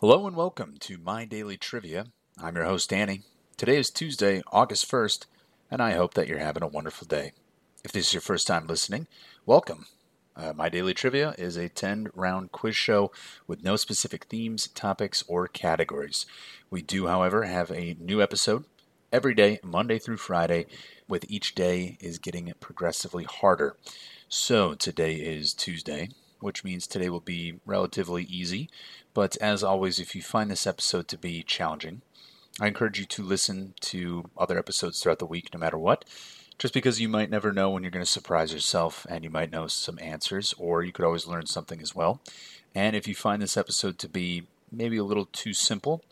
Hello and welcome to My Daily Trivia. I'm your host, Danny. Today is Tuesday, August 1st, and I hope that you're having a wonderful day. If this is your first time listening, welcome. Uh, My Daily Trivia is a 10 round quiz show with no specific themes, topics, or categories. We do, however, have a new episode every day, Monday through Friday, with each day is getting progressively harder. So today is Tuesday, which means today will be relatively easy. But as always, if you find this episode to be challenging, I encourage you to listen to other episodes throughout the week, no matter what, just because you might never know when you're going to surprise yourself and you might know some answers, or you could always learn something as well. And if you find this episode to be maybe a little too simple,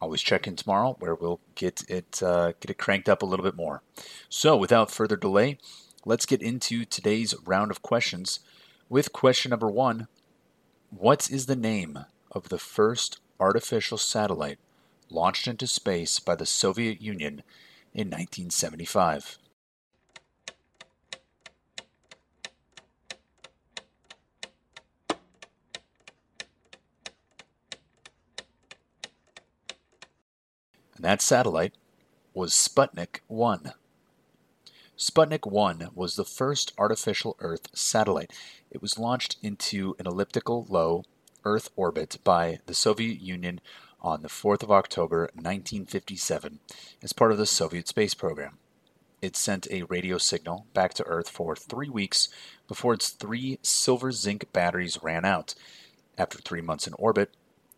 always check in tomorrow where we'll get it uh, get it cranked up a little bit more. So, without further delay, let's get into today's round of questions with question number one What is the name of the first artificial satellite launched into space by the Soviet Union in 1975? And that satellite was Sputnik 1. Sputnik 1 was the first artificial Earth satellite. It was launched into an elliptical low Earth orbit by the Soviet Union on the 4th of October 1957 as part of the Soviet space program. It sent a radio signal back to Earth for three weeks before its three silver zinc batteries ran out. After three months in orbit,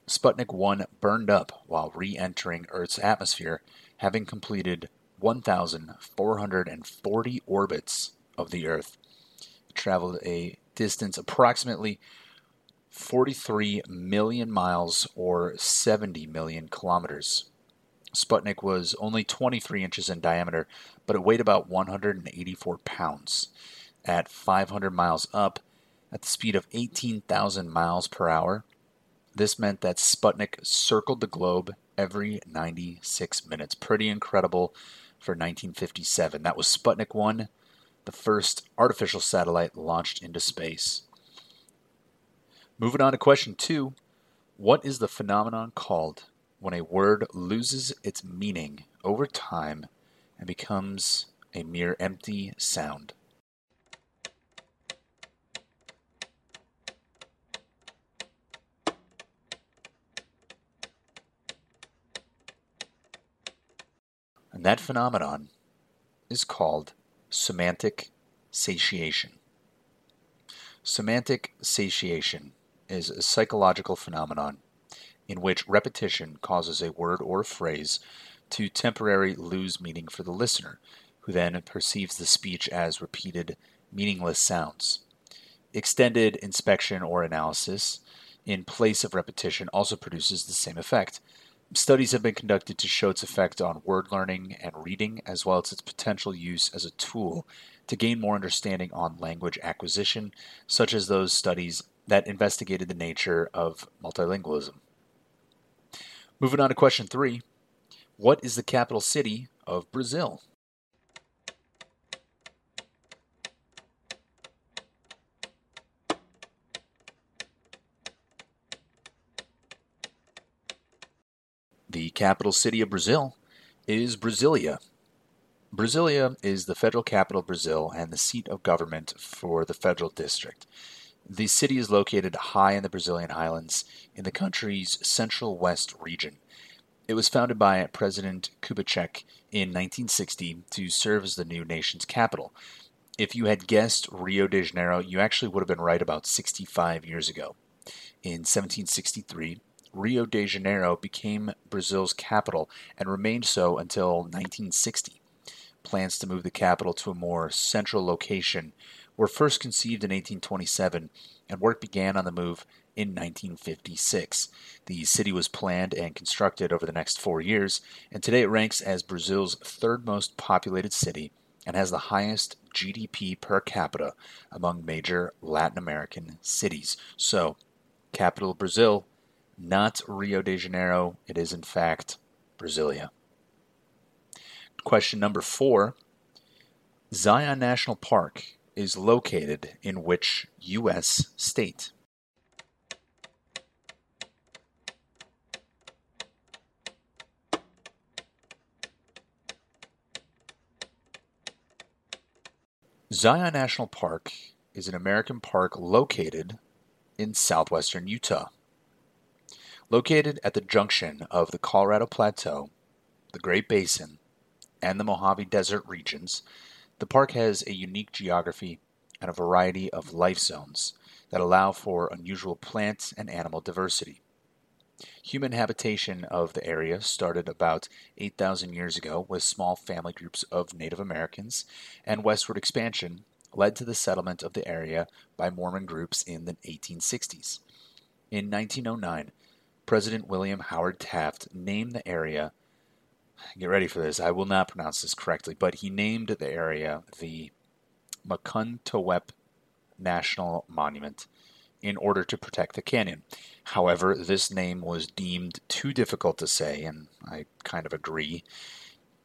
Sputnik 1 burned up while re entering Earth's atmosphere, having completed 1,440 orbits of the Earth. It traveled a distance approximately 43 million miles or 70 million kilometers. Sputnik was only 23 inches in diameter, but it weighed about 184 pounds. At 500 miles up, at the speed of 18,000 miles per hour, this meant that Sputnik circled the globe every 96 minutes. Pretty incredible for 1957. That was Sputnik 1, the first artificial satellite launched into space. Moving on to question two What is the phenomenon called when a word loses its meaning over time and becomes a mere empty sound? And that phenomenon is called semantic satiation. Semantic satiation is a psychological phenomenon in which repetition causes a word or a phrase to temporarily lose meaning for the listener, who then perceives the speech as repeated, meaningless sounds. Extended inspection or analysis in place of repetition also produces the same effect. Studies have been conducted to show its effect on word learning and reading, as well as its potential use as a tool to gain more understanding on language acquisition, such as those studies that investigated the nature of multilingualism. Moving on to question three What is the capital city of Brazil? The capital city of Brazil is Brasilia. Brasilia is the federal capital of Brazil and the seat of government for the federal district. The city is located high in the Brazilian highlands in the country's central west region. It was founded by President Kubitschek in 1960 to serve as the new nation's capital. If you had guessed Rio de Janeiro, you actually would have been right about 65 years ago. In 1763, Rio de Janeiro became Brazil's capital and remained so until 1960. Plans to move the capital to a more central location were first conceived in 1827, and work began on the move in 1956. The city was planned and constructed over the next four years, and today it ranks as Brazil's third most populated city and has the highest GDP per capita among major Latin American cities. So, capital Brazil, not Rio de Janeiro. It is, in fact, Brasilia. Question number four Zion National Park is located in which U.S. state? Zion National Park is an American park located in southwestern Utah. Located at the junction of the Colorado Plateau, the Great Basin, and the Mojave Desert regions, the park has a unique geography and a variety of life zones that allow for unusual plant and animal diversity. Human habitation of the area started about 8,000 years ago with small family groups of Native Americans, and westward expansion led to the settlement of the area by Mormon groups in the 1860s. In 1909, President William Howard Taft named the area, get ready for this, I will not pronounce this correctly, but he named the area the Mukuntuweap National Monument in order to protect the canyon. However, this name was deemed too difficult to say, and I kind of agree.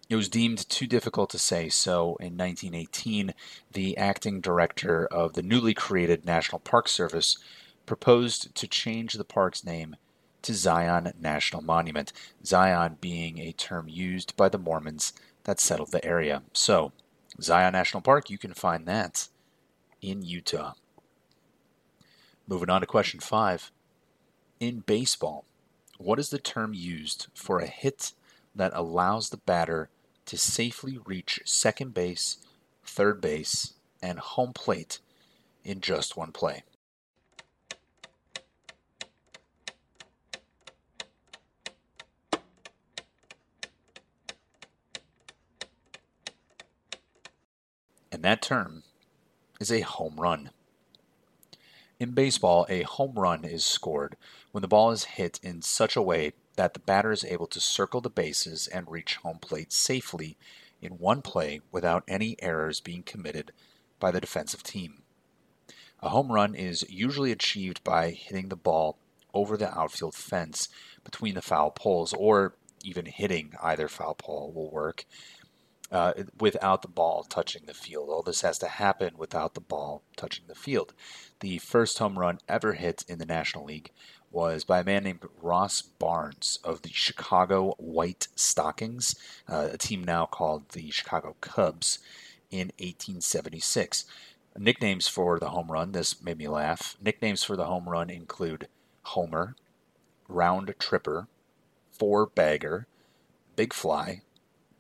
It was deemed too difficult to say, so in 1918, the acting director of the newly created National Park Service proposed to change the park's name to Zion National Monument, Zion being a term used by the Mormons that settled the area. So, Zion National Park, you can find that in Utah. Moving on to question five. In baseball, what is the term used for a hit that allows the batter to safely reach second base, third base, and home plate in just one play? That term is a home run. In baseball, a home run is scored when the ball is hit in such a way that the batter is able to circle the bases and reach home plate safely in one play without any errors being committed by the defensive team. A home run is usually achieved by hitting the ball over the outfield fence between the foul poles, or even hitting either foul pole will work, uh, without the ball touching the field. All this has to happen without the ball touching the field. The first home run ever hit in the National League was by a man named Ross Barnes of the Chicago White Stockings, uh, a team now called the Chicago Cubs, in 1876. Nicknames for the home run, this made me laugh. Nicknames for the home run include Homer, Round Tripper, Four Bagger, Big Fly,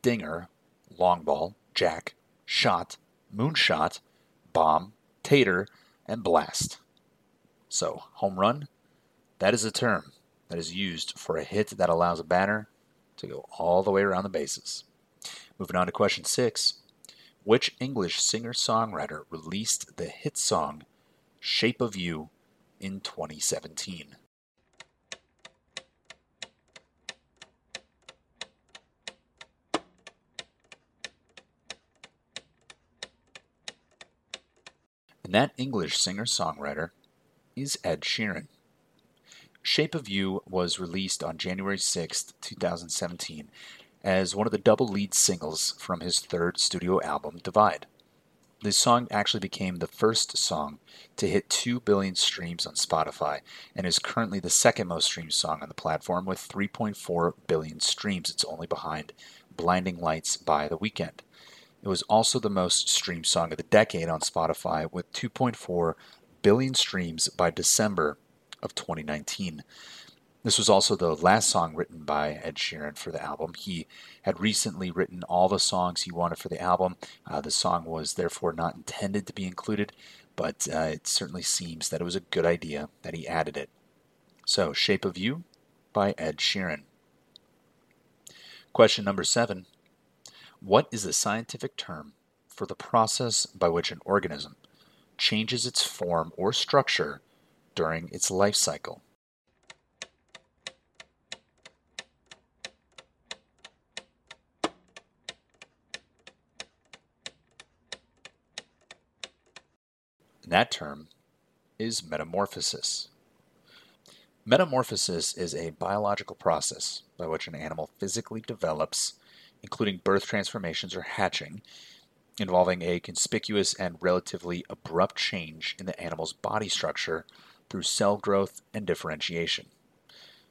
Dinger, long ball, jack, shot, moonshot, bomb, tater, and blast. So, home run, that is a term that is used for a hit that allows a batter to go all the way around the bases. Moving on to question six. Which English singer songwriter released the hit song Shape of You in 2017? And that English singer songwriter is Ed Sheeran. Shape of You was released on January 6, 2017, as one of the double lead singles from his third studio album, Divide. This song actually became the first song to hit 2 billion streams on Spotify and is currently the second most streamed song on the platform with 3.4 billion streams. It's only behind Blinding Lights by The Weeknd. It was also the most streamed song of the decade on Spotify with 2.4 billion streams by December of 2019. This was also the last song written by Ed Sheeran for the album. He had recently written all the songs he wanted for the album. Uh, the song was therefore not intended to be included, but uh, it certainly seems that it was a good idea that he added it. So, Shape of You by Ed Sheeran. Question number seven what is the scientific term for the process by which an organism changes its form or structure during its life cycle? And that term is metamorphosis. Metamorphosis is a biological process by which an animal physically develops including birth transformations or hatching, involving a conspicuous and relatively abrupt change in the animal's body structure through cell growth and differentiation.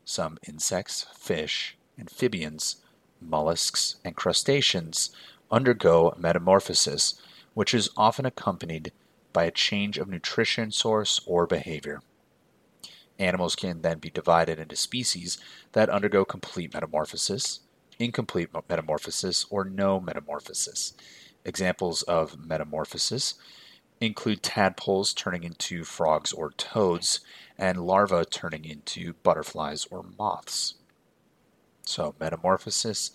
Some insects, fish, amphibians, mollusks, and crustaceans undergo metamorphosis, which is often accompanied by a change of nutrition source or behavior. Animals can then be divided into species that undergo complete metamorphosis, incomplete metamorphosis, or no metamorphosis. Examples of metamorphosis include tadpoles turning into frogs or toads, and larvae turning into butterflies or moths. So, metamorphosis,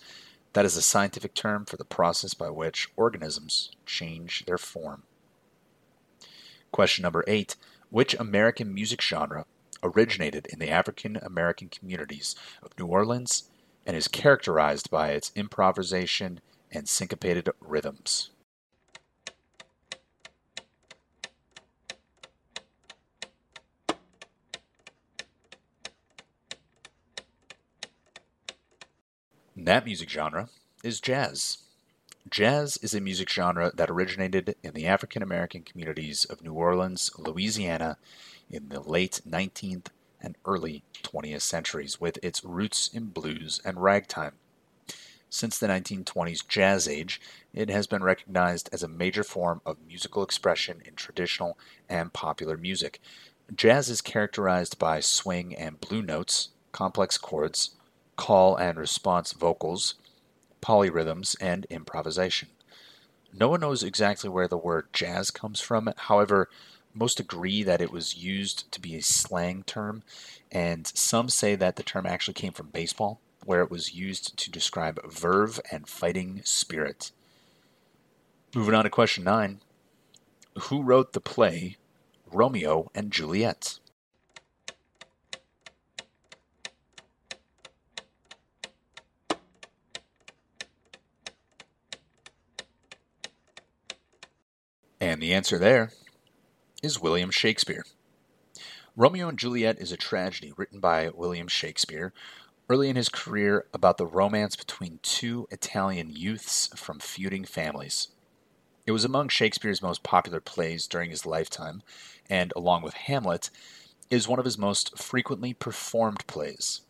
that is a scientific term for the process by which organisms change their form. Question number eight Which American music genre originated in the African American communities of New Orleans and is characterized by its improvisation and syncopated rhythms? That music genre is jazz. Jazz is a music genre that originated in the African American communities of New Orleans, Louisiana, in the late 19th and early 20th centuries, with its roots in blues and ragtime. Since the 1920s jazz age, it has been recognized as a major form of musical expression in traditional and popular music. Jazz is characterized by swing and blue notes, complex chords, call and response vocals, polyrhythms, and improvisation. No one knows exactly where the word jazz comes from. However, most agree that it was used to be a slang term, and some say that the term actually came from baseball, where it was used to describe verve and fighting spirit. Moving on to question nine Who wrote the play Romeo and Juliet? And the answer there is William Shakespeare. Romeo and Juliet is a tragedy written by William Shakespeare early in his career about the romance between two Italian youths from feuding families. It was among Shakespeare's most popular plays during his lifetime, and along with Hamlet, is one of his most frequently performed plays.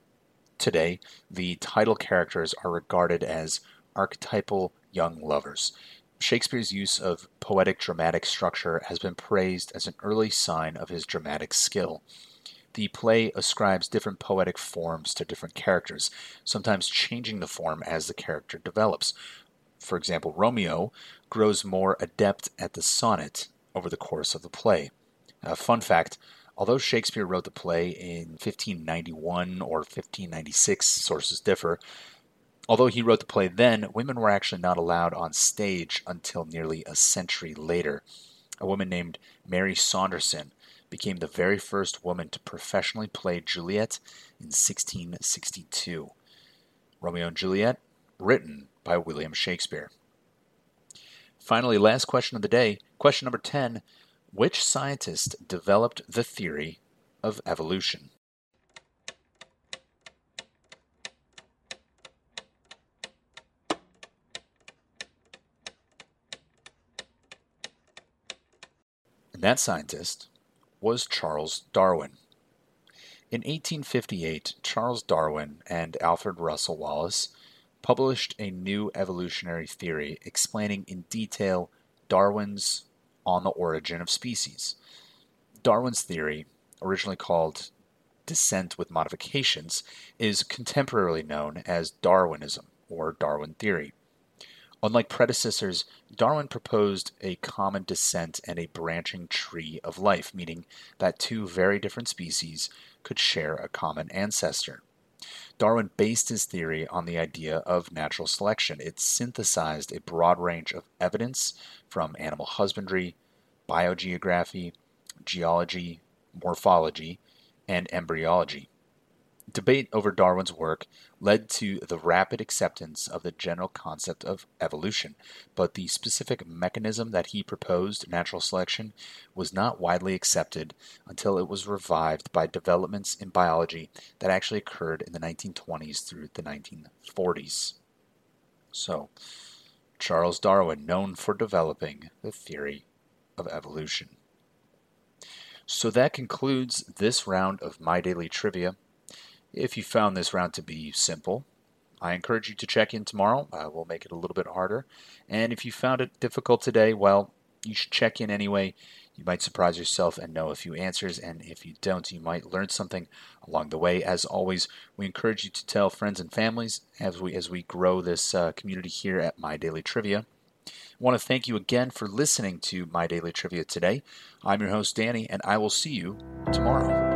Today, the title characters are regarded as archetypal young lovers, Shakespeare's use of poetic dramatic structure has been praised as an early sign of his dramatic skill. The play ascribes different poetic forms to different characters, sometimes changing the form as the character develops. For example, Romeo grows more adept at the sonnet over the course of the play. A fun fact although Shakespeare wrote the play in 1591 or 1596, sources differ, Although he wrote the play then, women were actually not allowed on stage until nearly a century later. A woman named Mary Saunderson became the very first woman to professionally play Juliet in 1662. Romeo and Juliet, written by William Shakespeare. Finally, last question of the day, question number 10 Which scientist developed the theory of evolution? And that scientist was Charles Darwin. In 1858, Charles Darwin and Alfred Russel Wallace published a new evolutionary theory explaining in detail Darwin's On the Origin of Species. Darwin's theory, originally called descent with modifications, is contemporarily known as Darwinism or Darwin theory. Unlike predecessors, Darwin proposed a common descent and a branching tree of life, meaning that two very different species could share a common ancestor. Darwin based his theory on the idea of natural selection. It synthesized a broad range of evidence from animal husbandry, biogeography, geology, morphology, and embryology. Debate over Darwin's work led to the rapid acceptance of the general concept of evolution, but the specific mechanism that he proposed, natural selection, was not widely accepted until it was revived by developments in biology that actually occurred in the 1920s through the 1940s. So, Charles Darwin, known for developing the theory of evolution. So that concludes this round of My Daily Trivia. If you found this round to be simple, I encourage you to check in tomorrow. Uh, we'll make it a little bit harder. And if you found it difficult today, well, You should check in anyway. You might surprise yourself and know a few answers, and if you don't, you might learn something along the way. As always, we encourage you to tell friends and families as we as we grow this uh, community here at My Daily Trivia. I want to thank you again for listening to My Daily Trivia today. I'm your host Danny, and I will see you tomorrow.